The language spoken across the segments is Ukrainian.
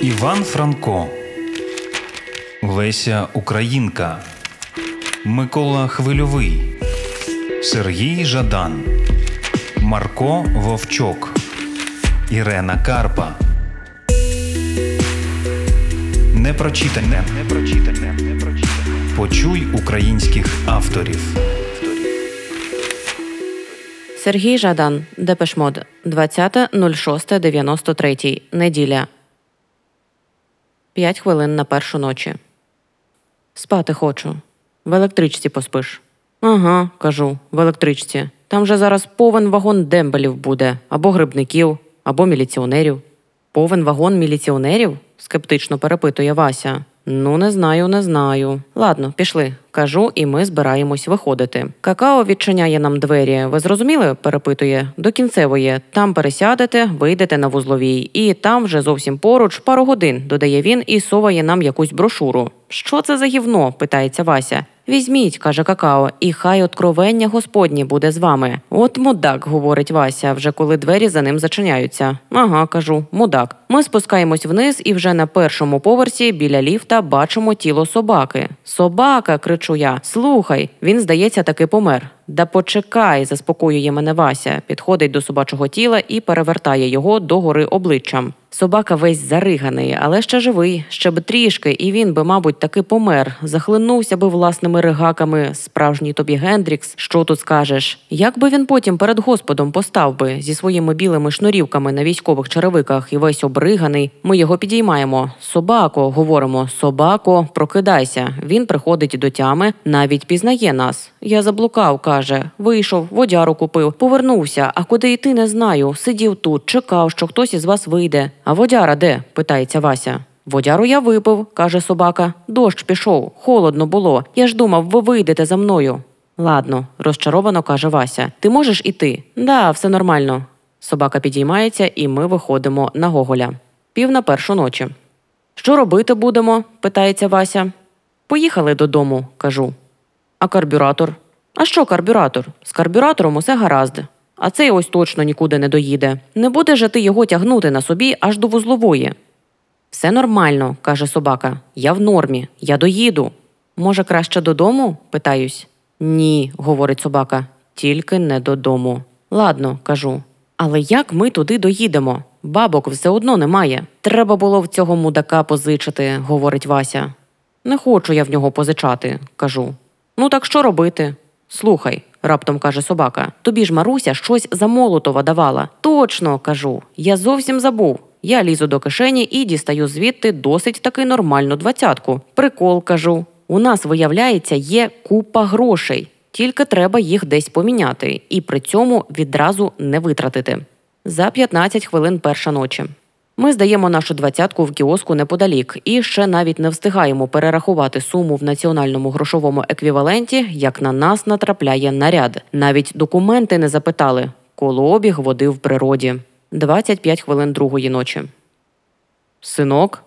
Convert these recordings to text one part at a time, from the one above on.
Іван Франко, Леся Українка, Микола Хвильовий, Сергій Жадан, Марко Вовчок, Ірена Карпа. Непрочитане. Непрочитане. Почуй українських авторів. Сергій Жадан, Депешмод, 20.06.93. Неділя. П'ять хвилин на першу ночі. Спати хочу. В електричці поспиш. Ага, кажу, в електричці. Там же зараз повен вагон дембелів буде, або грибників, або міліціонерів. Повен вагон міліціонерів? скептично перепитує Вася. Ну, не знаю, не знаю. Ладно, пішли. Кажу, і ми збираємось виходити. Какао відчиняє нам двері. Ви зрозуміли? перепитує до кінцевої. Там пересядете, вийдете на вузловій, і там вже зовсім поруч пару годин, додає він і соває нам якусь брошуру. Що це за гівно? питається Вася. Візьміть, каже какао, і хай откровення Господнє буде з вами. От мудак, говорить Вася, вже коли двері за ним зачиняються. Ага, кажу, мудак. Ми спускаємось вниз, і вже на першому поверсі біля ліфта бачимо тіло собаки. Собака, кричу я. Слухай, він, здається, таки помер. Да почекай, заспокоює мене Вася, підходить до собачого тіла і перевертає його догори обличчям. Собака весь зариганий, але ще живий, ще б трішки, і він би, мабуть, таки помер. Захлинувся би власними ригаками. Справжній тобі Гендрікс. Що тут скажеш? Як би він потім перед господом постав би зі своїми білими шнурівками на військових черевиках і весь обриганий? Ми його підіймаємо. Собако, говоримо, собако, прокидайся. Він приходить до тями, навіть пізнає нас. Я заблукав, каже. Вийшов, водяру купив, повернувся. А куди йти, не знаю. Сидів тут, чекав, що хтось із вас вийде. А водяра де? питається Вася. Водяру я випив, каже собака. Дощ пішов, холодно було. Я ж думав, ви вийдете за мною. Ладно, розчаровано каже Вася. Ти можеш іти? Да, все нормально. Собака підіймається, і ми виходимо на Гоголя. Пів на першу ночі. Що робити будемо? питається Вася. Поїхали додому, кажу. А карбюратор? А що карбюратор? З карбюратором усе гаразд. А цей ось точно нікуди не доїде. Не буде же ти його тягнути на собі аж до вузлової. Все нормально, каже собака. Я в нормі, я доїду. Може, краще додому? питаюсь. Ні, говорить собака, тільки не додому. Ладно, кажу. Але як ми туди доїдемо? Бабок все одно немає. Треба було в цього мудака позичити, говорить Вася. Не хочу я в нього позичати, кажу. Ну так що робити? Слухай, раптом каже собака, тобі ж Маруся щось за Молотова давала. Точно, кажу. Я зовсім забув. Я лізу до кишені і дістаю звідти досить таки нормальну двадцятку. Прикол кажу. У нас, виявляється, є купа грошей, тільки треба їх десь поміняти і при цьому відразу не витратити. За 15 хвилин перша ночі. Ми здаємо нашу двадцятку в кіоску неподалік і ще навіть не встигаємо перерахувати суму в національному грошовому еквіваленті, як на нас натрапляє наряд. Навіть документи не запитали. Колообіг води в природі. 25 хвилин другої ночі. Синок,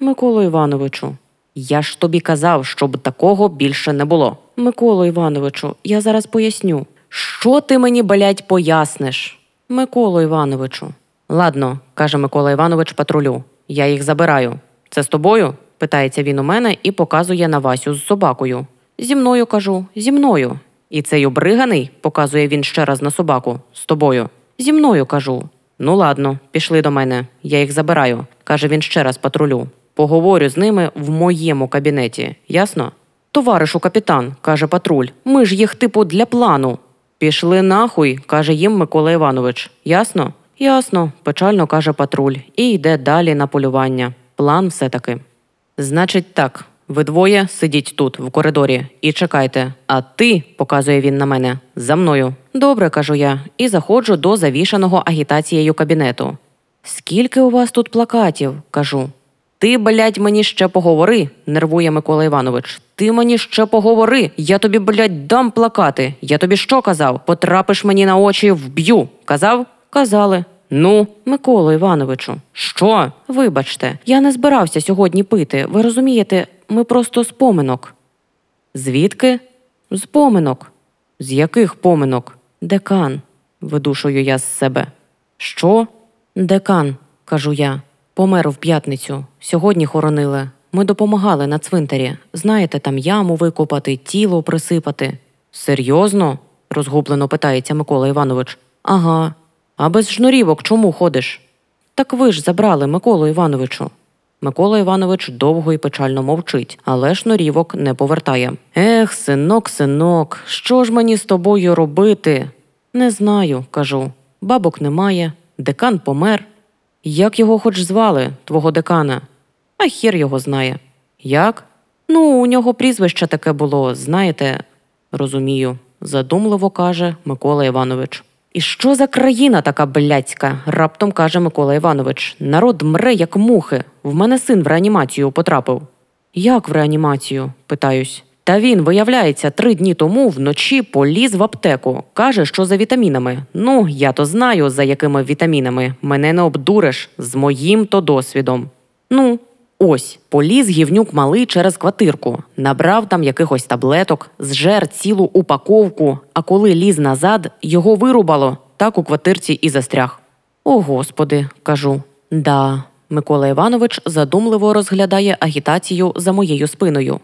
Миколо Івановичу. Я ж тобі казав, щоб такого більше не було. Миколо Івановичу, я зараз поясню. Що ти мені, блядь, поясниш? Миколо Івановичу. Ладно, каже Микола Іванович патрулю. Я їх забираю. Це з тобою? питається він у мене і показує на Васю з собакою. Зі мною кажу, зі мною. І цей обриганий, показує він ще раз на собаку, з тобою. Зі мною кажу. Ну, ладно, пішли до мене, я їх забираю, каже він ще раз патрулю. Поговорю з ними в моєму кабінеті, ясно? Товаришу капітан, каже патруль, ми ж їх типу для плану. Пішли нахуй, каже їм Микола Іванович. Ясно? Ясно, печально каже патруль, і йде далі на полювання. План все таки. Значить, так. Ви двоє сидіть тут, в коридорі, і чекайте. А ти, показує він на мене, за мною. Добре, кажу я, і заходжу до завішаного агітацією кабінету. Скільки у вас тут плакатів? кажу. Ти, блядь, мені ще поговори, нервує Микола Іванович. Ти мені ще поговори. Я тобі, блядь, дам плакати. Я тобі що казав? Потрапиш мені на очі, вб'ю. Казав? Казали. Ну, Миколо Івановичу, що? Вибачте, я не збирався сьогодні пити. Ви розумієте, ми просто з поминок. Звідки? З поминок. З яких поминок? Декан, видушую я з себе. Що? Декан, кажу я. Помер в п'ятницю. Сьогодні хоронили. Ми допомагали на цвинтарі. Знаєте, там яму викопати, тіло присипати. Серйозно? розгублено питається Микола Іванович. Ага. А без шнурівок чому ходиш? Так ви ж забрали Миколу Івановичу. Микола Іванович довго і печально мовчить, але шнурівок не повертає. Ех, синок, синок, що ж мені з тобою робити? Не знаю, кажу. Бабок немає, декан помер. Як його хоч звали, твого декана? А хір його знає. Як? Ну, у нього прізвище таке було, знаєте, розумію, задумливо каже Микола Іванович. І що за країна така блядська? раптом каже Микола Іванович. Народ мре, як мухи. В мене син в реанімацію потрапив. Як в реанімацію? питаюсь. Та він, виявляється, три дні тому вночі поліз в аптеку. Каже, що за вітамінами. Ну, я то знаю, за якими вітамінами. Мене не обдуриш з моїм то досвідом. Ну, ось, поліз гівнюк малий через квартирку, набрав там якихось таблеток, зжер цілу упаковку, а коли ліз назад, його вирубало, так у квартирці і застряг. О, господи, кажу. Да. Микола Іванович задумливо розглядає агітацію за моєю спиною.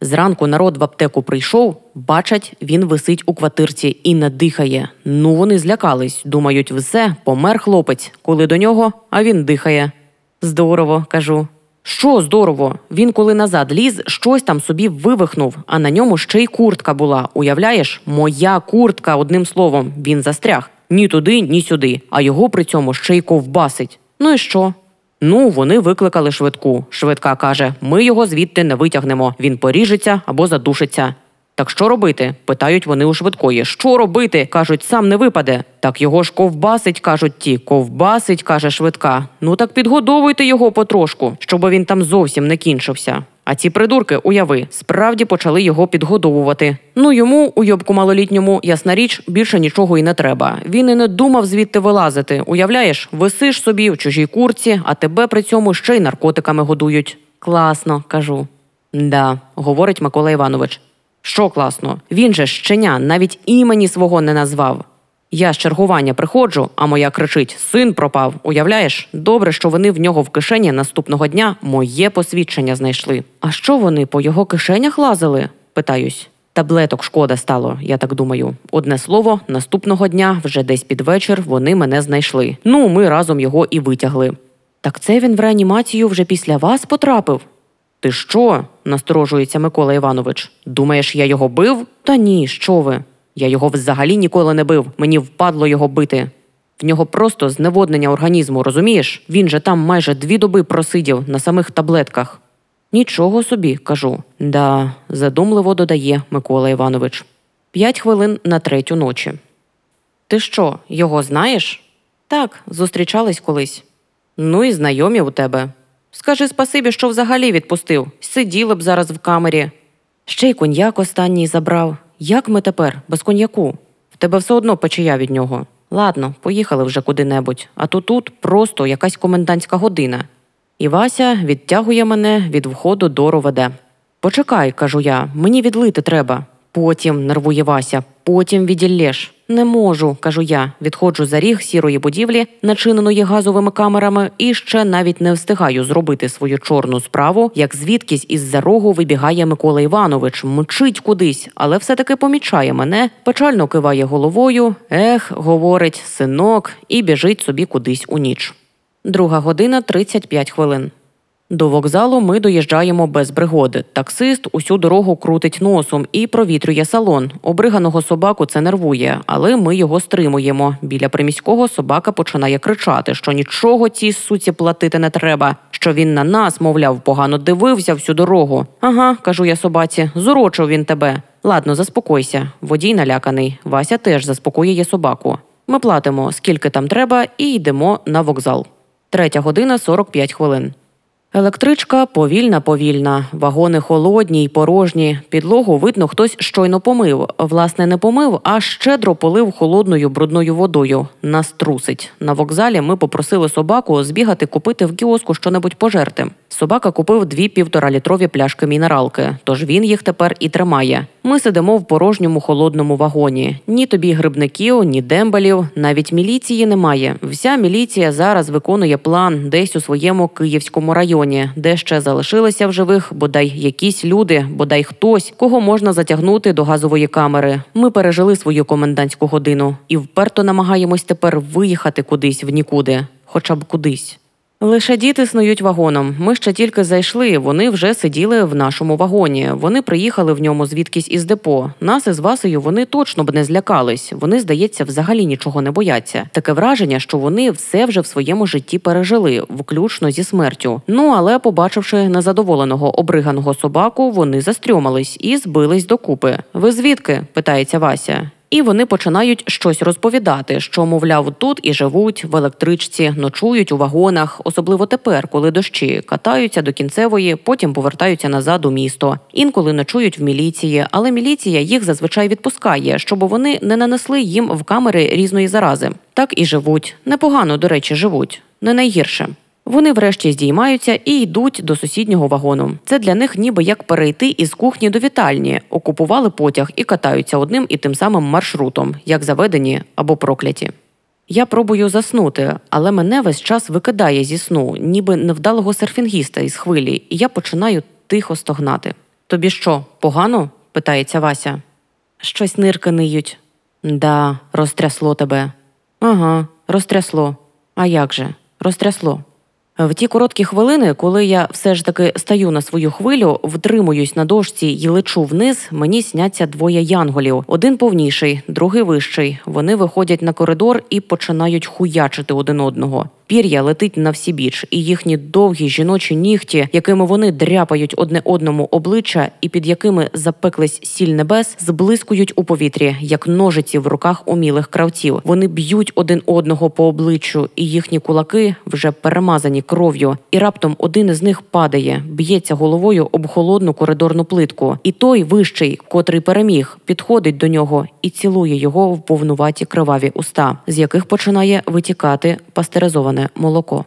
Зранку народ в аптеку прийшов, бачать, він висить у квартирці і не дихає. Ну вони злякались, думають, все, помер хлопець, коли до нього, а він дихає. Здорово, кажу. Що здорово? Він коли назад ліз, щось там собі вивихнув, а на ньому ще й куртка була. Уявляєш, моя куртка, одним словом, він застряг. Ні туди, ні сюди, а його при цьому ще й ковбасить. Ну і що? Ну, вони викликали швидку. Швидка каже: ми його звідти не витягнемо. Він поріжеться або задушиться. Так що робити? питають вони у швидкої. Що робити? кажуть, сам не випаде. Так його ж ковбасить, кажуть ті. Ковбасить, каже швидка. Ну так підгодовуйте його потрошку, щоб він там зовсім не кінчився. А ці придурки, уяви, справді почали його підгодовувати. Ну йому, уйобку малолітньому, ясна річ, більше нічого і не треба. Він і не думав звідти вилазити. Уявляєш, висиш собі в чужій курці, а тебе при цьому ще й наркотиками годують. Класно, кажу. Да, говорить Микола Іванович. Що класно? Він же щеня навіть імені свого не назвав. Я з чергування приходжу, а моя кричить: син пропав. Уявляєш? Добре, що вони в нього в кишені наступного дня моє посвідчення знайшли. А що вони по його кишенях лазили? питаюсь. Таблеток шкода стало, я так думаю. Одне слово, наступного дня, вже десь під вечір, вони мене знайшли. Ну, ми разом його і витягли. Так це він в реанімацію вже після вас потрапив? Ти що? насторожується Микола Іванович. Думаєш, я його бив? Та ні, що ви? Я його взагалі ніколи не бив. Мені впадло його бити. В нього просто зневоднення організму, розумієш? Він же там майже дві доби просидів на самих таблетках. Нічого собі, кажу. Да, задумливо додає Микола Іванович. П'ять хвилин на третю ночі. Ти що, його знаєш? Так, зустрічались колись. Ну і знайомі у тебе. Скажи спасибі, що взагалі відпустив. Сиділи б зараз в камері. Ще й коньяк останній забрав. Як ми тепер, без коньяку? В тебе все одно печія від нього. Ладно, поїхали вже куди-небудь, а то тут просто якась комендантська година. І Вася відтягує мене від входу до роведе. Почекай, кажу я, мені відлити треба. Потім нервує Вася, потім віділлєш. Не можу, кажу я, відходжу за ріг сірої будівлі, начиненої газовими камерами, і ще навіть не встигаю зробити свою чорну справу, як звідкись із-за рогу вибігає Микола Іванович, мчить кудись, але все-таки помічає мене, печально киває головою. Ех, говорить, синок, і біжить собі кудись у ніч. Друга година 35 хвилин. До вокзалу ми доїжджаємо без пригоди. Таксист усю дорогу крутить носом і провітрює салон. Обриганого собаку це нервує, але ми його стримуємо. Біля приміського собака починає кричати, що нічого цій суці платити не треба, що він на нас, мовляв, погано дивився всю дорогу. Ага, кажу я собаці, зурочив він тебе. Ладно, заспокойся. Водій наляканий. Вася теж заспокоює собаку. Ми платимо, скільки там треба, і йдемо на вокзал. Третя година 45 хвилин. Електричка повільна, повільна, вагони холодні й порожні. Підлогу видно, хтось щойно помив. Власне, не помив, а щедро полив холодною брудною водою. Нас трусить. На вокзалі ми попросили собаку збігати купити в кіоску щонебудь пожерти. Собака купив дві півторалітрові пляшки мінералки, тож він їх тепер і тримає. Ми сидимо в порожньому холодному вагоні. Ні тобі грибників, ні дембелів, навіть міліції немає. Вся міліція зараз виконує план десь у своєму київському районі, де ще залишилися в живих бодай якісь люди, бодай хтось, кого можна затягнути до газової камери. Ми пережили свою комендантську годину і вперто намагаємось тепер виїхати кудись в нікуди, хоча б кудись. Лише діти снують вагоном. Ми ще тільки зайшли. Вони вже сиділи в нашому вагоні. Вони приїхали в ньому звідкись із депо. Нас із Васею вони точно б не злякались. Вони, здається, взагалі нічого не бояться. Таке враження, що вони все вже в своєму житті пережили, включно зі смертю. Ну але, побачивши незадоволеного обриганого собаку, вони застрьомались і збились докупи. Ви звідки? питається Вася. І вони починають щось розповідати, що, мовляв, тут і живуть в електричці, ночують у вагонах, особливо тепер, коли дощі катаються до кінцевої, потім повертаються назад у місто. Інколи ночують в міліції, але міліція їх зазвичай відпускає, щоб вони не нанесли їм в камери різної зарази. Так і живуть. Непогано, до речі, живуть, не найгірше. Вони врешті здіймаються і йдуть до сусіднього вагону. Це для них ніби як перейти із кухні до вітальні, окупували потяг і катаються одним і тим самим маршрутом, як заведені або прокляті. Я пробую заснути, але мене весь час викидає зі сну, ніби невдалого серфінгіста із хвилі, і я починаю тихо стогнати. Тобі що, погано? питається Вася. Щось нирки ниють. Да, розтрясло тебе. Ага, розтрясло. А як же? Розтрясло. В ті короткі хвилини, коли я все ж таки стаю на свою хвилю, втримуюсь на дошці і лечу вниз, мені сняться двоє янголів: один повніший, другий вищий. Вони виходять на коридор і починають хуячити один одного. Пір'я летить на всі біч, і їхні довгі жіночі нігті, якими вони дряпають одне одному обличчя, і під якими запеклись сіль небес, зблискують у повітрі, як ножиці в руках умілих кравців. Вони б'ють один одного по обличчю, і їхні кулаки вже перемазані кров'ю. І раптом один із них падає, б'ється головою об холодну коридорну плитку. І той вищий, котрий переміг, підходить до нього і цілує його в повнуваті криваві уста, з яких починає витікати пастеризоване молоко.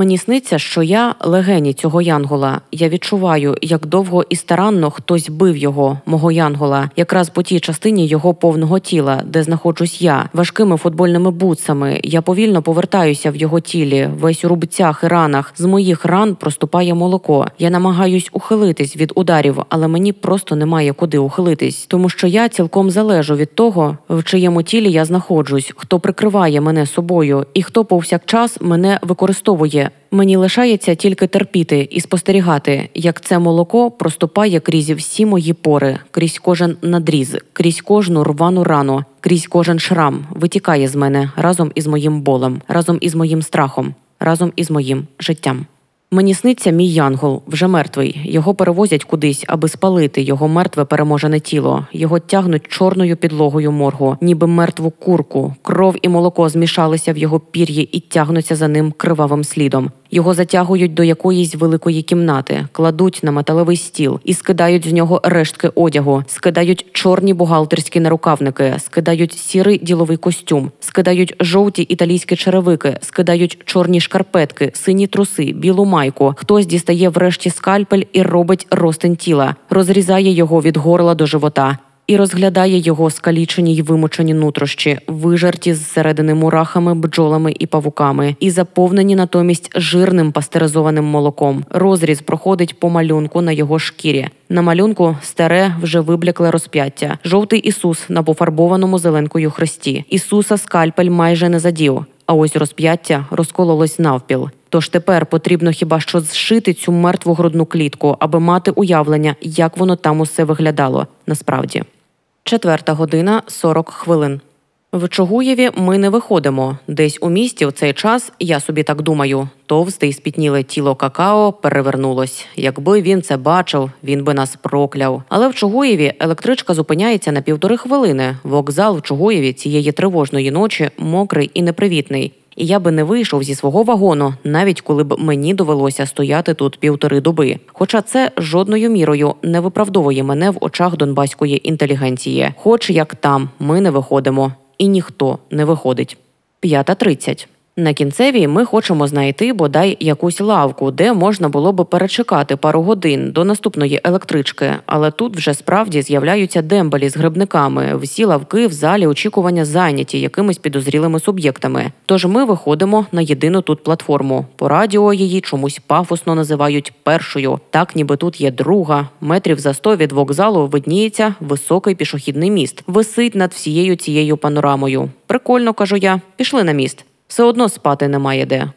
Мені сниться, що я легені цього янгола. Я відчуваю, як довго і старанно хтось бив його, мого янгола, якраз по тій частині його повного тіла, де знаходжусь я, важкими футбольними бутсами. Я повільно повертаюся в його тілі, весь у рубцях і ранах. З моїх ран проступає молоко. Я намагаюсь ухилитись від ударів, але мені просто немає куди ухилитись, тому що я цілком залежу від того, в чиєму тілі я знаходжусь, хто прикриває мене собою і хто повсякчас мене використовує. Мені лишається тільки терпіти і спостерігати, як це молоко проступає крізь всі мої пори, крізь кожен надріз, крізь кожну рвану рану, крізь кожен шрам витікає з мене разом із моїм болем, разом із моїм страхом, разом із моїм життям. Мені сниться мій янгол, вже мертвий. Його перевозять кудись, аби спалити його мертве переможене тіло. Його тягнуть чорною підлогою моргу, ніби мертву курку. Кров і молоко змішалися в його пір'ї і тягнуться за ним кривавим слідом. Його затягують до якоїсь великої кімнати, кладуть на металевий стіл і скидають з нього рештки одягу, скидають чорні бухгалтерські нарукавники, скидають сірий діловий костюм, скидають жовті італійські черевики, скидають чорні шкарпетки, сині труси, білу майку. Хтось дістає врешті скальпель і робить ростин тіла, розрізає його від горла до живота і розглядає його скалічені й вимучені нутрощі, вижарті зсередини мурахами, бджолами і павуками, і заповнені натомість жирним пастеризованим молоком. Розріз проходить по малюнку на його шкірі. На малюнку старе вже виблякле розп'яття. Жовтий Ісус на пофарбованому зеленкою хресті. Ісуса скальпель майже не задів. А ось розп'яття розкололось навпіл. Тож тепер потрібно хіба що зшити цю мертву грудну клітку, аби мати уявлення, як воно там усе виглядало насправді. Четверта година 40 хвилин. В Чогуєві ми не виходимо. Десь у місті в цей час, я собі так думаю, товсте і спітніле тіло какао перевернулось. Якби він це бачив, він би нас прокляв. Але в Чугуєві електричка зупиняється на півтори хвилини. Вокзал в Чугуєві цієї тривожної ночі мокрий і непривітний. І я би не вийшов зі свого вагону, навіть коли б мені довелося стояти тут півтори доби. Хоча це жодною мірою не виправдовує мене в очах донбаської інтелігенції. Хоч як там ми не виходимо, і ніхто не виходить. П'ята тридцять. На кінцевій ми хочемо знайти бодай якусь лавку, де можна було би перечекати пару годин до наступної електрички, але тут вже справді з'являються дембелі з грибниками. Всі лавки в залі очікування зайняті якимись підозрілими суб'єктами. Тож ми виходимо на єдину тут платформу. По радіо її чомусь пафосно називають першою. Так, ніби тут є друга. Метрів за сто від вокзалу видніється високий пішохідний міст. Висить над всією цією панорамою. Прикольно кажу я. Пішли на міст. Все одно спати немає де.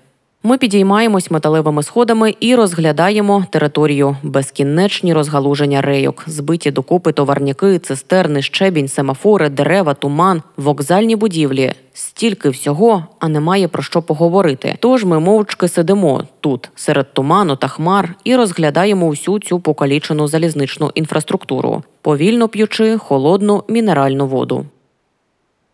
Ми підіймаємось металевими сходами і розглядаємо територію. Безкінечні розгалуження рейок, збиті докупи товарняки, цистерни, щебінь, семафори, дерева, туман, вокзальні будівлі. Стільки всього, а немає про що поговорити. Тож ми мовчки сидимо тут, серед туману та хмар, і розглядаємо всю цю покалічену залізничну інфраструктуру, повільно п'ючи холодну мінеральну воду.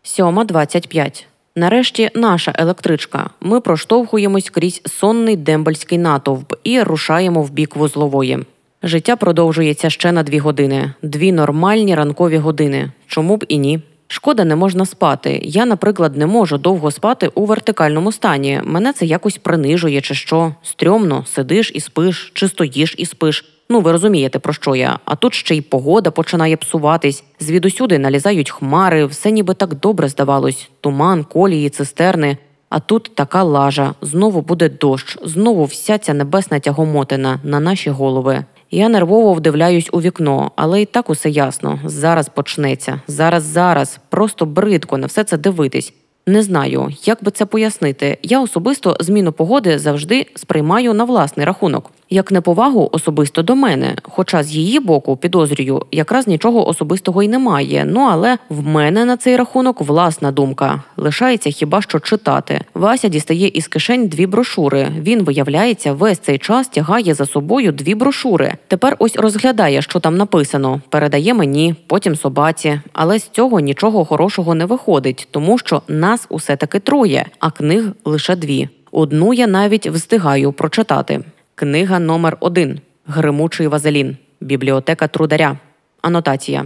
Сьома двадцять п'ять. Нарешті наша електричка. Ми проштовхуємось крізь сонний дембельський натовп і рушаємо в бік вузлової. Життя продовжується ще на дві години, дві нормальні ранкові години. Чому б і ні? Шкода, не можна спати. Я, наприклад, не можу довго спати у вертикальному стані. Мене це якось принижує, чи що. Стрьомно, сидиш і спиш, чи стоїш і спиш. Ну, ви розумієте, про що я. А тут ще й погода починає псуватись. Звідусюди налізають хмари, все ніби так добре здавалось: туман, колії, цистерни. А тут така лажа. Знову буде дощ, знову вся ця небесна тягомотина на наші голови. Я нервово вдивляюсь у вікно, але і так усе ясно. Зараз почнеться. Зараз, зараз. Просто бридко на все це дивитись. Не знаю, як би це пояснити. Я особисто зміну погоди завжди сприймаю на власний рахунок, як неповагу особисто до мене. Хоча з її боку, підозрюю, якраз нічого особистого й немає. Ну але в мене на цей рахунок власна думка. Лишається хіба що читати. Вася дістає із кишень дві брошури. Він, виявляється, весь цей час тягає за собою дві брошури. Тепер ось розглядає, що там написано. Передає мені, потім собаці. Але з цього нічого хорошого не виходить, тому що нас усе таки троє, а книг лише дві. Одну я навіть встигаю прочитати. Книга номер один Гримучий Вазелін. Бібліотека Трударя. Анотація.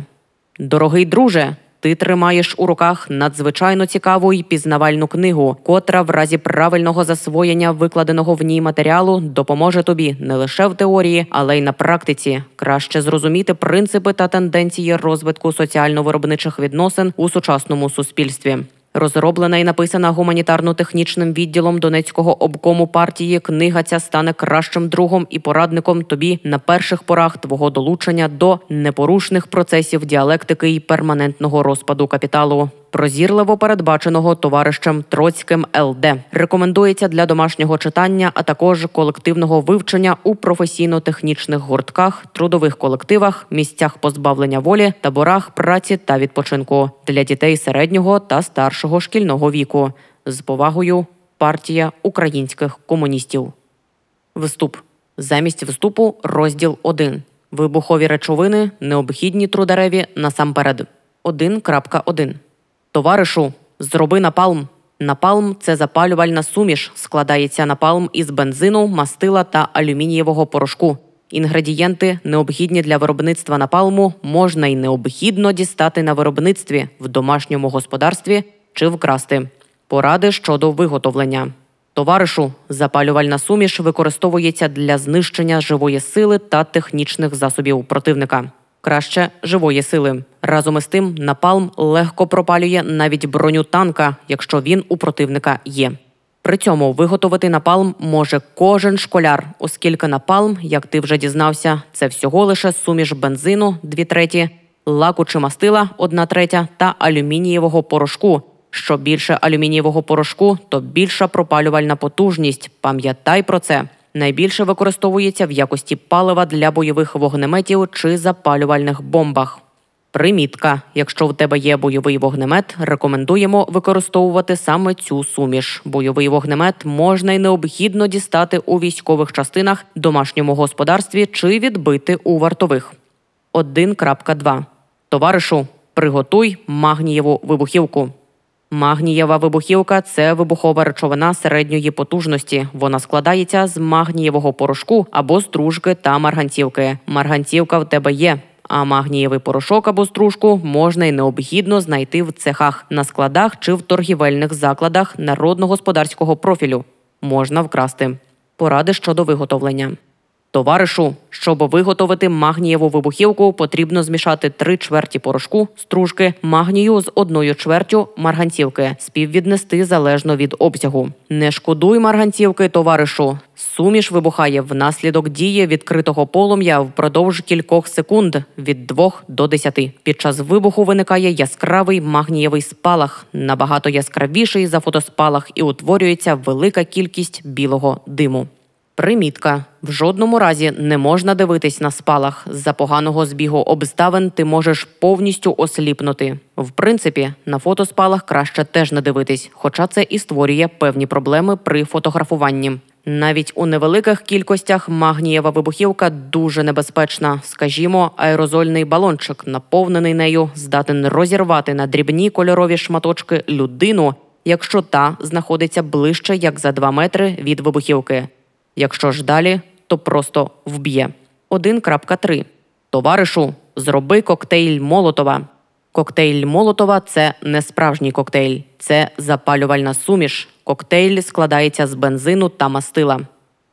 Дорогий друже. Ти тримаєш у руках надзвичайно цікаву і пізнавальну книгу, котра в разі правильного засвоєння викладеного в ній матеріалу допоможе тобі не лише в теорії, але й на практиці краще зрозуміти принципи та тенденції розвитку соціально-виробничих відносин у сучасному суспільстві. Розроблена і написана гуманітарно-технічним відділом Донецького обкому партії. Книга ця стане кращим другом і порадником тобі на перших порах твого долучення до непорушних процесів діалектики і перманентного розпаду капіталу. Прозірливо передбаченого товаришем Троцьким ЛД рекомендується для домашнього читання, а також колективного вивчення у професійно-технічних гуртках, трудових колективах, місцях позбавлення волі, таборах праці та відпочинку для дітей середнього та старшого шкільного віку. З повагою партія українських комуністів. Вступ замість вступу розділ 1. Вибухові речовини необхідні трудареві насамперед. 1.1 Товаришу, зроби напалм. Напалм це запалювальна суміш. Складається напалм із бензину, мастила та алюмінієвого порошку. Інгредієнти, необхідні для виробництва напалму, можна й необхідно дістати на виробництві, в домашньому господарстві чи вкрасти. Поради щодо виготовлення. Товаришу, запалювальна суміш використовується для знищення живої сили та технічних засобів противника краще живої сили. Разом із тим, напалм легко пропалює навіть броню танка, якщо він у противника є. При цьому виготовити напалм може кожен школяр, оскільки напалм, як ти вже дізнався, це всього лише суміш бензину, дві треті, лаку чи мастила, одна третя, та алюмінієвого порошку. Що більше алюмінієвого порошку, то більша пропалювальна потужність. Пам'ятай про це найбільше використовується в якості палива для бойових вогнеметів чи запалювальних бомбах. Примітка: якщо в тебе є бойовий вогнемет, рекомендуємо використовувати саме цю суміш. Бойовий вогнемет можна й необхідно дістати у військових частинах, домашньому господарстві чи відбити у вартових. 1.2. Товаришу, приготуй магнієву вибухівку. Магнієва вибухівка це вибухова речовина середньої потужності. Вона складається з магнієвого порошку або стружки та марганцівки. Марганцівка в тебе є. а магнієвий порошок або стружку можна і необхідно знайти в цехах, на складах чи в торгівельних закладах народно-господарського профілю. Можна вкрасти. Поради щодо виготовлення. Товаришу, щоб виготовити магнієву вибухівку, потрібно змішати три чверті порошку, стружки, магнію з одною чвертю марганцівки, співвіднести залежно від обсягу. Не шкодуй марганцівки, товаришу. Суміш вибухає внаслідок дії відкритого полум'я впродовж кількох секунд від 2 до 10. Під час вибуху виникає яскравий магнієвий спалах, набагато яскравіший за фотоспалах, і утворюється велика кількість білого диму. Примітка: в жодному разі не можна дивитись на спалах. З-за поганого збігу обставин ти можеш повністю осліпнути. В принципі, на фотоспалах краще теж не дивитись, хоча це і створює певні проблеми при фотографуванні. Навіть у невеликих кількостях магнієва вибухівка дуже небезпечна. Скажімо, аерозольний балончик, наповнений нею, здатен розірвати на дрібні кольорові шматочки людину, якщо та знаходиться ближче як за 2 метри від вибухівки. Якщо ж далі, то просто вб'є. 1.3. Товаришу, зроби коктейль Молотова. Коктейль Молотова це не справжній коктейль, це запалювальна суміш. Коктейль складається з бензину та мастила.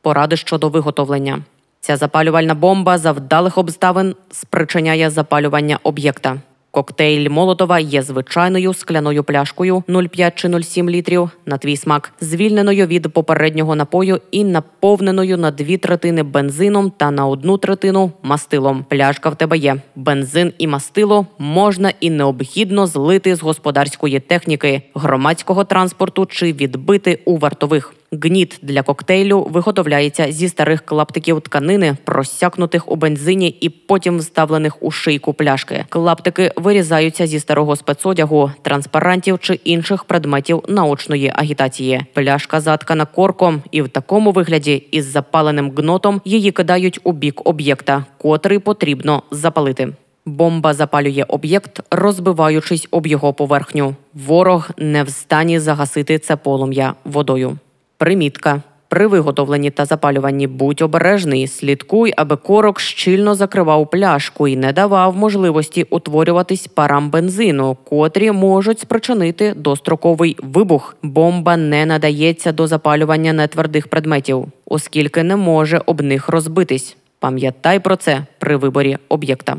Поради щодо виготовлення. Ця запалювальна бомба за вдалих обставин спричиняє запалювання об'єкта. Коктейль Молотова є звичайною скляною пляшкою 0,5 чи 0,7 літрів на твій смак, звільненою від попереднього напою і наповненою на дві третини бензином та на одну третину мастилом. Пляшка в тебе є. Бензин і мастило можна і необхідно злити з господарської техніки, громадського транспорту чи відбити у вартових. Гніт для коктейлю виготовляється зі старих клаптиків тканини, просякнутих у бензині і потім вставлених у шийку пляшки. Клаптики вирізаються зі старого спецодягу, транспарантів чи інших предметів наочної агітації. Пляшка заткана корком, і в такому вигляді із запаленим гнотом її кидають у бік об'єкта, котрий потрібно запалити. Бомба запалює об'єкт, розбиваючись об його поверхню. Ворог не в стані загасити це полум'я водою. Примітка. При виготовленні та запалюванні будь обережний, слідкуй, аби корок щільно закривав пляшку і не давав можливості утворюватись парам бензину, котрі можуть спричинити достроковий вибух. Бомба не надається до запалювання нетвердих предметів, оскільки не може об них розбитись. Пам'ятай про це при виборі об'єкта.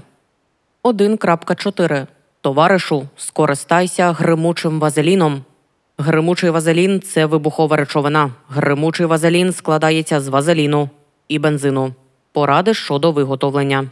1.4. Товаришу, скористайся гримучим вазеліном. Гримучий вазелін це вибухова речовина. Гримучий вазелін складається з вазеліну і бензину. Поради щодо виготовлення.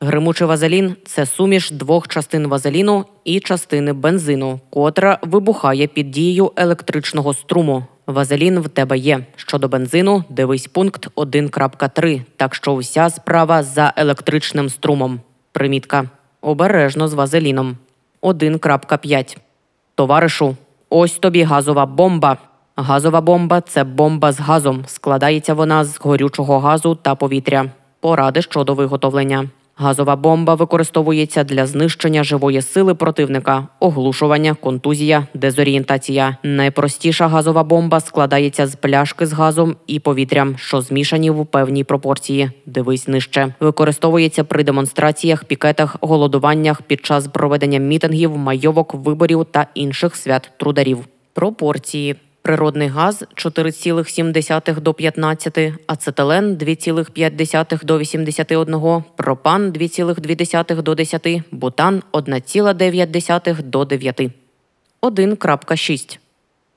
Гримучий вазелін це суміш двох частин вазеліну і частини бензину, котра вибухає під дією електричного струму. Вазелін в тебе є. Щодо бензину, дивись пункт 1.3, так що вся справа за електричним струмом. Примітка. Обережно з вазеліном. 1.5. Товаришу, ось тобі газова бомба. Газова бомба це бомба з газом. Складається вона з горючого газу та повітря. Поради щодо виготовлення. Газова бомба використовується для знищення живої сили противника, оглушування, контузія, дезорієнтація. Найпростіша газова бомба складається з пляшки з газом і повітрям, що змішані в певній пропорції. Дивись нижче. Використовується при демонстраціях, пікетах, голодуваннях під час проведення мітингів, майовок, виборів та інших свят трударів. Пропорції. Природний газ 4,7 до 15, ацетилен 2,5 до 81, пропан 2,2 до 10, бутан 1,9 до 9. 1.6.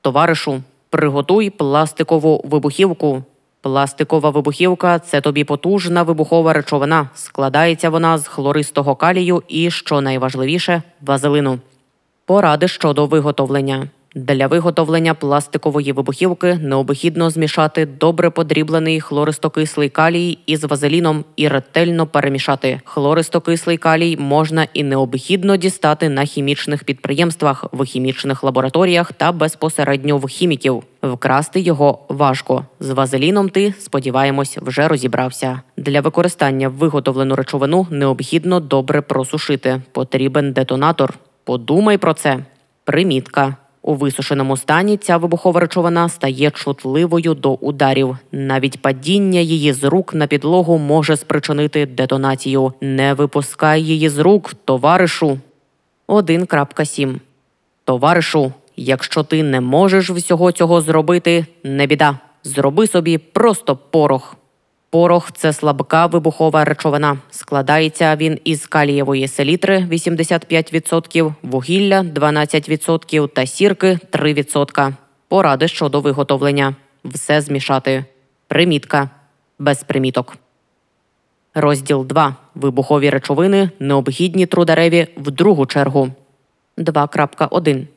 Товаришу, приготуй пластикову вибухівку. Пластикова вибухівка це тобі потужна вибухова речовина. Складається вона з хлористого калію і, що найважливіше, вазелину. Поради щодо виготовлення. Для виготовлення пластикової вибухівки необхідно змішати добре подріблений хлористокислий калій із вазеліном і ретельно перемішати. Хлористокислий калій можна і необхідно дістати на хімічних підприємствах, в хімічних лабораторіях та безпосередньо в хіміків. Вкрасти його важко. З вазеліном ти, сподіваємось, вже розібрався. Для використання виготовлену речовину необхідно добре просушити. Потрібен детонатор. Подумай про це. Примітка. У висушеному стані ця вибухова речовина стає чутливою до ударів. Навіть падіння її з рук на підлогу може спричинити детонацію. Не випускай її з рук, товаришу. 1.7 Товаришу, якщо ти не можеш всього цього зробити, не біда. Зроби собі просто порох. Порох це слабка вибухова речовина. Складається він із калієвої селітри 85%, вугілля 12% та сірки 3%. Поради щодо виготовлення. Все змішати. Примітка. Без приміток. Розділ 2. Вибухові речовини необхідні трудареві в другу чергу. 2.1.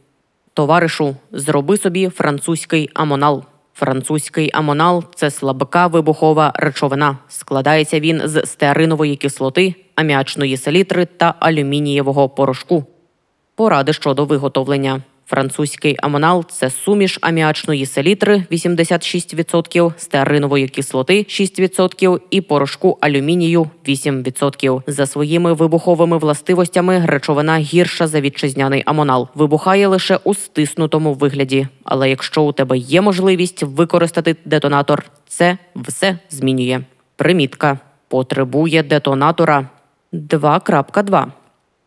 Товаришу, зроби собі французький амонал. Французький амонал це слабка вибухова речовина. Складається він з стеаринової кислоти, аміачної селітри та алюмінієвого порошку. Поради щодо виготовлення. Французький амонал це суміш аміачної селітри 86%, стеаринової кислоти 6% і порошку алюмінію 8%. За своїми вибуховими властивостями речовина гірша за вітчизняний амонал. Вибухає лише у стиснутому вигляді. Але якщо у тебе є можливість використати детонатор, це все змінює. Примітка потребує детонатора 2.2.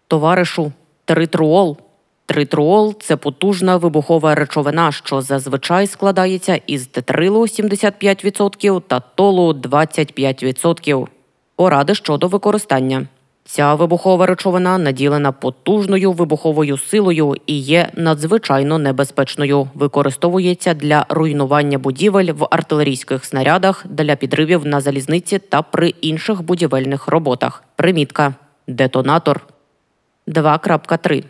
Товаришу, тритруол. Тритруол це потужна вибухова речовина, що зазвичай складається із тетрилу 75% та толу 25%. Поради щодо використання. Ця вибухова речовина наділена потужною вибуховою силою і є надзвичайно небезпечною. Використовується для руйнування будівель в артилерійських снарядах, для підривів на залізниці та при інших будівельних роботах. Примітка. Детонатор 2.3.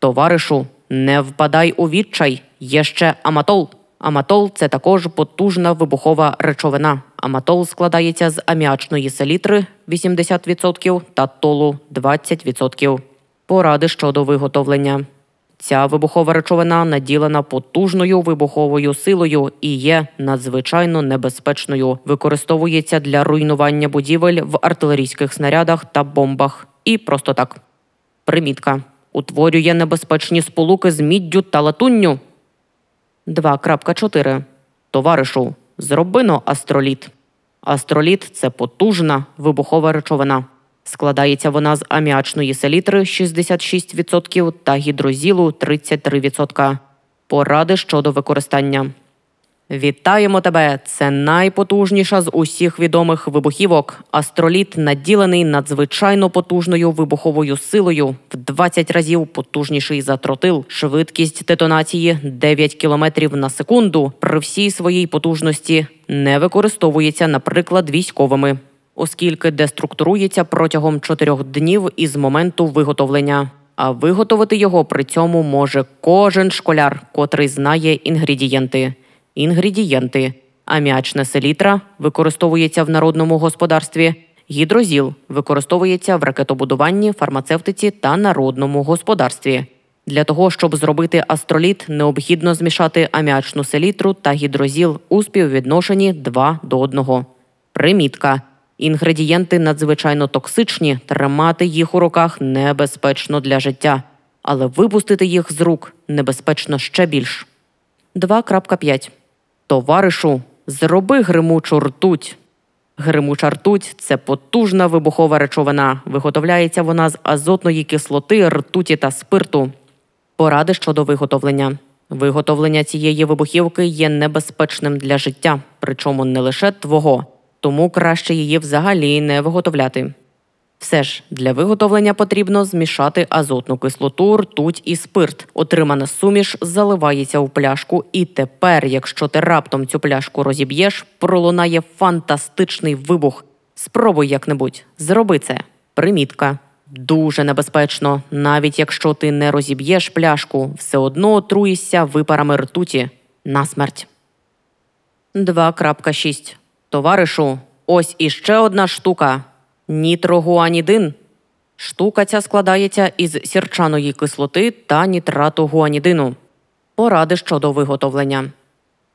Товаришу, не впадай у відчай. Є ще аматол. Аматол це також потужна вибухова речовина. Аматол складається з аміачної селітри 80% та толу 20%. Поради щодо виготовлення. Ця вибухова речовина наділена потужною вибуховою силою і є надзвичайно небезпечною. Використовується для руйнування будівель в артилерійських снарядах та бомбах. І просто так. Примітка. Утворює небезпечні сполуки з міддю та латунню. 2.4. Товаришу, зробино астроліт. Астроліт це потужна вибухова речовина. Складається вона з аміачної селітри 66% та гідрозілу 33%. Поради щодо використання. Вітаємо тебе! Це найпотужніша з усіх відомих вибухівок. Астроліт наділений надзвичайно потужною вибуховою силою в 20 разів потужніший за тротил. Швидкість детонації 9 км на секунду. При всій своїй потужності не використовується, наприклад, військовими, оскільки деструктурується протягом 4 днів із моменту виготовлення. А виготовити його при цьому може кожен школяр, котрий знає інгредієнти. Інгредієнти: аміачна селітра використовується в народному господарстві. Гідрозіл використовується в ракетобудуванні, фармацевтиці та народному господарстві. Для того, щоб зробити астроліт, необхідно змішати аміачну селітру та гідрозіл у співвідношенні 2 до 1. Примітка. Інгредієнти надзвичайно токсичні, тримати їх у руках небезпечно для життя, але випустити їх з рук небезпечно ще більш. 2.5. Товаришу, зроби гримучу ртуть. Гримуча ртуть це потужна вибухова речовина. Виготовляється вона з азотної кислоти, ртуті та спирту. Поради щодо виготовлення. Виготовлення цієї вибухівки є небезпечним для життя, причому не лише твого, тому краще її взагалі не виготовляти. Все ж для виготовлення потрібно змішати азотну кислоту, ртуть і спирт. Отримана суміш заливається у пляшку, і тепер, якщо ти раптом цю пляшку розіб'єш, пролунає фантастичний вибух. Спробуй як-небудь, зроби це. Примітка. Дуже небезпечно, навіть якщо ти не розіб'єш пляшку, все одно отруєшся випарами ртуті. Насмерть. 2.6. Товаришу, ось іще одна штука. Нітрогуанідин. Штука ця складається із сірчаної кислоти та нітрату гуанідину. Поради щодо виготовлення.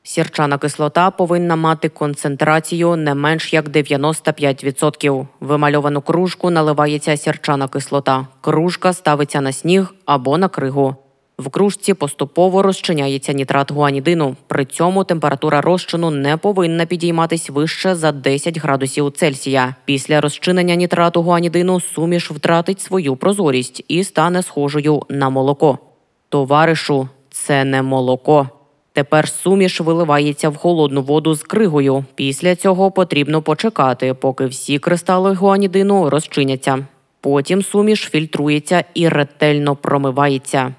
Сірчана кислота повинна мати концентрацію не менш як 95%. В Вимальовану кружку наливається сірчана кислота. Кружка ставиться на сніг або на кригу. В кружці поступово розчиняється нітрат гуанідину. При цьому температура розчину не повинна підійматись вище за 10 градусів Цельсія. Після розчинення нітрату гуанідину суміш втратить свою прозорість і стане схожою на молоко. Товаришу, це не молоко. Тепер суміш виливається в холодну воду з кригою. Після цього потрібно почекати, поки всі кристали гуанідину розчиняться. Потім суміш фільтрується і ретельно промивається.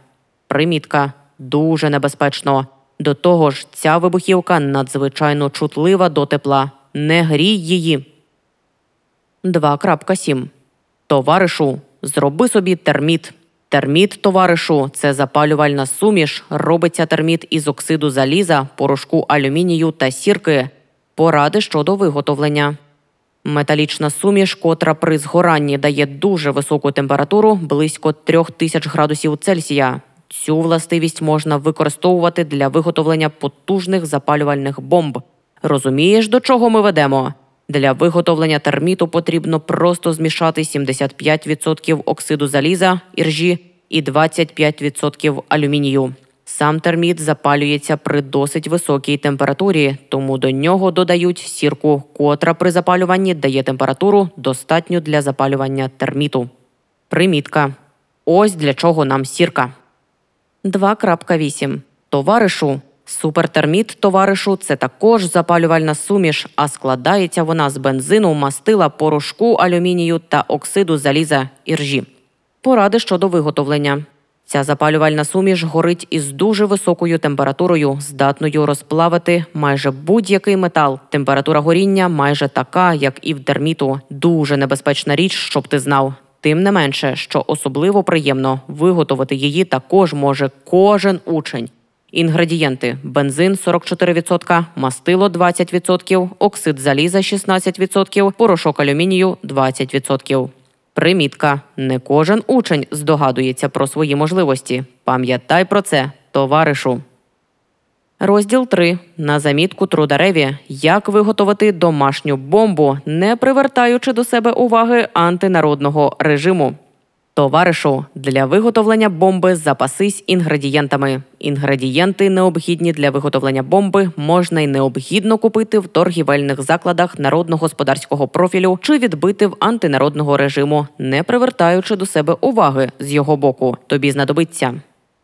Примітка дуже небезпечно. До того ж, ця вибухівка надзвичайно чутлива до тепла. Не грій її. 2.7. Товаришу, зроби собі терміт. Терміт, товаришу, це запалювальна суміш. Робиться терміт із оксиду заліза, порошку алюмінію та сірки. Поради щодо виготовлення. Металічна суміш, котра при згоранні дає дуже високу температуру близько 3000 градусів Цельсія. Цю властивість можна використовувати для виготовлення потужних запалювальних бомб. Розумієш, до чого ми ведемо? Для виготовлення терміту потрібно просто змішати 75% оксиду заліза, іржі і 25% алюмінію. Сам терміт запалюється при досить високій температурі, тому до нього додають сірку, котра при запалюванні дає температуру достатню для запалювання терміту. Примітка. Ось для чого нам сірка. 2.8. Товаришу. Супертерміт, товаришу, це також запалювальна суміш, а складається вона з бензину, мастила, порошку, алюмінію та оксиду заліза іржі. Поради щодо виготовлення. Ця запалювальна суміш горить із дуже високою температурою, здатною розплавити майже будь-який метал. Температура горіння майже така, як і в терміту. Дуже небезпечна річ, щоб ти знав. Тим не менше, що особливо приємно виготовити її також може кожен учень. Інгредієнти: бензин 44%, мастило 20%, оксид заліза 16%, порошок алюмінію 20%. Примітка: не кожен учень здогадується про свої можливості. Пам'ятай про це, товаришу. Розділ 3. На замітку Трудареві. Як виготовити домашню бомбу, не привертаючи до себе уваги антинародного режиму. Товаришу, для виготовлення бомби запасись інгредієнтами. Інгредієнти, необхідні для виготовлення бомби, можна й необхідно купити в торгівельних закладах народно-господарського профілю чи відбити в антинародного режиму, не привертаючи до себе уваги з його боку. Тобі знадобиться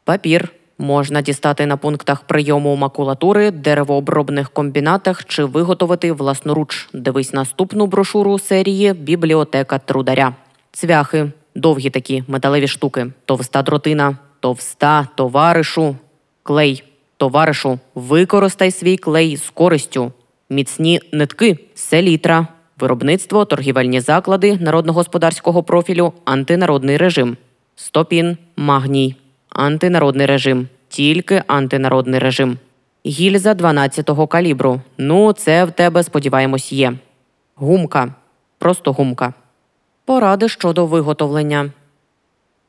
папір. Можна дістати на пунктах прийому макулатури, деревообробних комбінатах чи виготовити власноруч. Дивись наступну брошуру серії Бібліотека трударя. Цвяхи. Довгі такі металеві штуки, товста дротина, товста товаришу, клей, товаришу, використай свій клей з користю, міцні нитки, селітра, виробництво, торгівельні заклади народно-господарського профілю, антинародний режим, стопін, магній, антинародний режим, тільки антинародний режим. Гільза 12-го калібру. Ну, це в тебе, сподіваємось, є. Гумка. Просто гумка. Поради щодо виготовлення.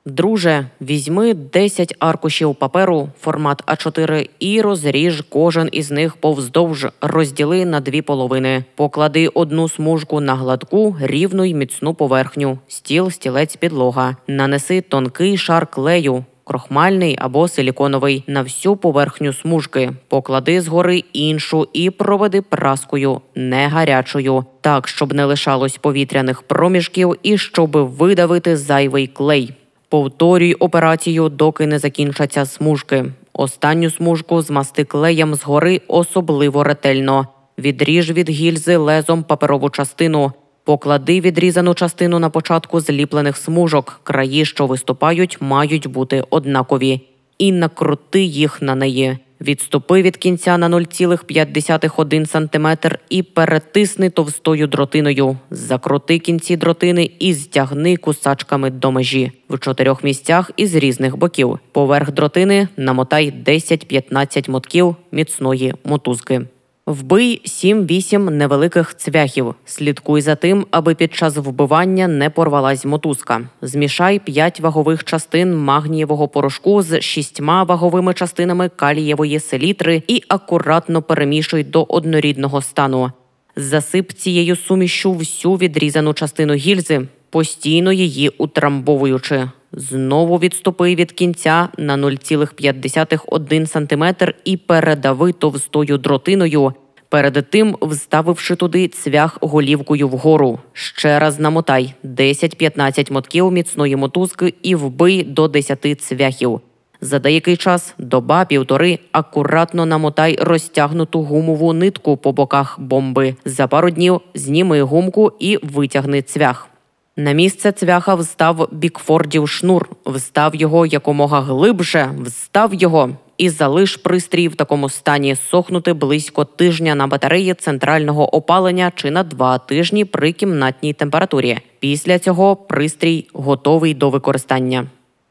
Друже, візьми 10 аркушів паперу, формат А4, і розріж кожен із них повздовж, розділи на дві половини. Поклади одну смужку на гладку, рівну й міцну поверхню, стіл, стілець, підлога. Нанеси тонкий шар клею, крохмальний або силіконовий, на всю поверхню смужки. Поклади згори іншу і проведи праскою, не гарячою, так, щоб не лишалось повітряних проміжків і щоб видавити зайвий клей. Повторюй операцію, доки не закінчаться смужки. Останню смужку змасти клеєм згори особливо ретельно. Відріж від гільзи лезом паперову частину. Поклади відрізану частину на початку зліплених смужок. Краї, що виступають, мають бути однакові. І накрути їх на неї. Відступи від кінця на 0,5 см і перетисни товстою дротиною. Закрути кінці дротини і стягни кусачками до межі в чотирьох місцях із різних боків. Поверх дротини намотай 10-15 мотків міцної мотузки. Вбий 7-8 невеликих цвяхів. Слідкуй за тим, аби під час вбивання не порвалась мотузка. Змішай 5 вагових частин магнієвого порошку з 6 ваговими частинами калієвої селітри і акуратно перемішуй до однорідного стану. Засип цією сумішю всю відрізану частину гільзи, постійно її утрамбовуючи. Знову відступи від кінця на 0,5 см і передави товстою дротиною, перед тим вставивши туди цвях голівкою вгору. Ще раз намотай 10-15 мотків міцної мотузки і вбий до 10 цвяхів. За деякий час, доба півтори, акуратно намотай розтягнуту гумову нитку по боках бомби. За пару днів зніми гумку і витягни цвях. На місце цвяха встав бікфордів шнур, встав його якомога глибше, встав його і залиш пристрій в такому стані сохнути близько тижня на батареї центрального опалення чи на два тижні при кімнатній температурі. Після цього пристрій готовий до використання.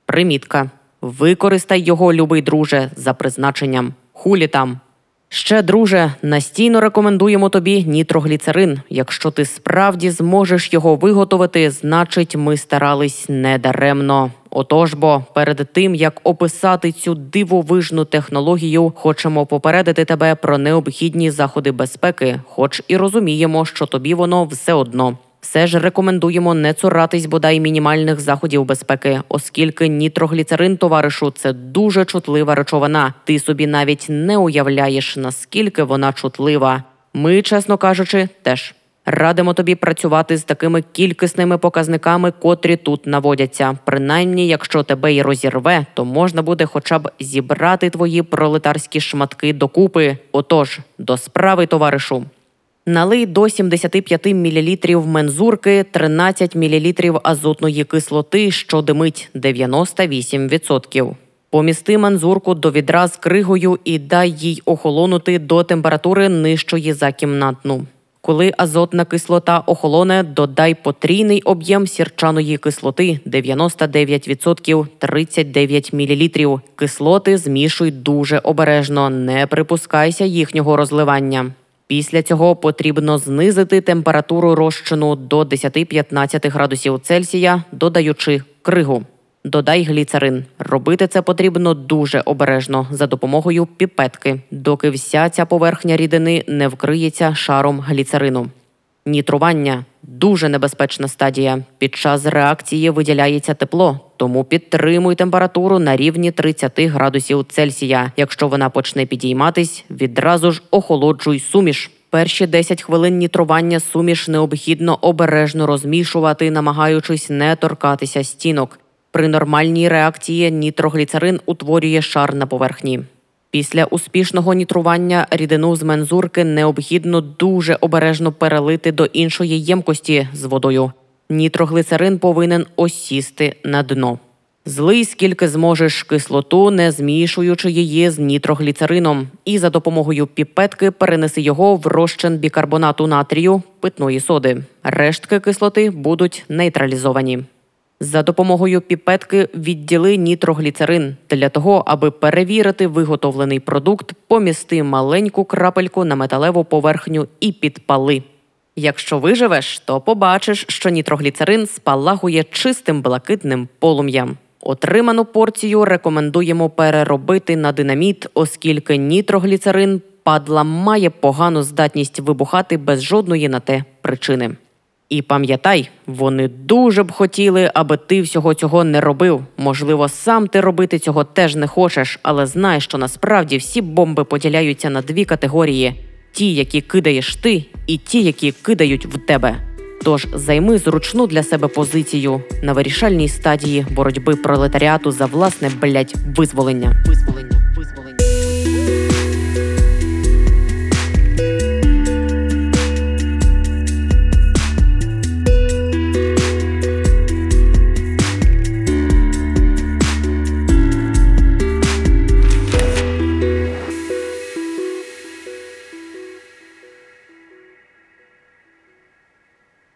Примітка. Використай його, любий друже, за призначенням. Хулі там. Ще, друже, настійно рекомендуємо тобі нітрогліцерин. Якщо ти справді зможеш його виготовити, значить ми старались недаремно. Отож бо перед тим як описати цю дивовижну технологію, хочемо попередити тебе про необхідні заходи безпеки, хоч і розуміємо, що тобі воно все одно. Все ж рекомендуємо не цуратись бодай мінімальних заходів безпеки, оскільки нітрогліцерин, товаришу, це дуже чутлива речовина. Ти собі навіть не уявляєш, наскільки вона чутлива. Ми, чесно кажучи, теж. Радимо тобі працювати з такими кількісними показниками, котрі тут наводяться. Принаймні, якщо тебе й розірве, то можна буде хоча б зібрати твої пролетарські шматки докупи. Отож, до справи, товаришу. Налий до 75 мл мензурки, 13 мл азотної кислоти, що димить 98%. Помісти мензурку до відра з кригою і дай їй охолонути до температури нижчої за кімнатну. Коли азотна кислота охолоне, додай потрійний об'єм сірчаної кислоти 99% 39 мл. Кислоти змішуй дуже обережно, не припускайся їхнього розливання. Після цього потрібно знизити температуру розчину до 10-15 градусів Цельсія, додаючи кригу. Додай гліцерин. Робити це потрібно дуже обережно за допомогою піпетки, доки вся ця поверхня рідини не вкриється шаром гліцерину. Нітрування дуже небезпечна стадія. Під час реакції виділяється тепло, тому підтримуй температуру на рівні 30 градусів Цельсія. Якщо вона почне підійматись, відразу ж охолоджуй суміш. Перші 10 хвилин нітрування суміш необхідно обережно розмішувати, намагаючись не торкатися стінок. При нормальній реакції нітрогліцерин утворює шар на поверхні. Після успішного нітрування рідину з мензурки необхідно дуже обережно перелити до іншої ємкості з водою. Нітроглицерин повинен осісти на дно. Злий скільки зможеш кислоту, не змішуючи її з нітрогліцерином, і за допомогою піпетки перенеси його в розчин бікарбонату натрію питної соди. Рештки кислоти будуть нейтралізовані. За допомогою піпетки відділи нітрогліцерин. Для того, аби перевірити виготовлений продукт, помісти маленьку крапельку на металеву поверхню і підпали. Якщо виживеш, то побачиш, що нітрогліцерин спалахує чистим блакитним полум'ям. Отриману порцію рекомендуємо переробити на динаміт, оскільки нітрогліцерин падла має погану здатність вибухати без жодної на те причини. І пам'ятай, вони дуже б хотіли, аби ти всього цього не робив. Можливо, сам ти робити цього теж не хочеш, але знай, що насправді всі бомби поділяються на дві категорії: ті, які кидаєш ти, і ті, які кидають в тебе. Тож займи зручну для себе позицію на вирішальній стадії боротьби пролетаріату за власне блять визволення. Визволення, визволення.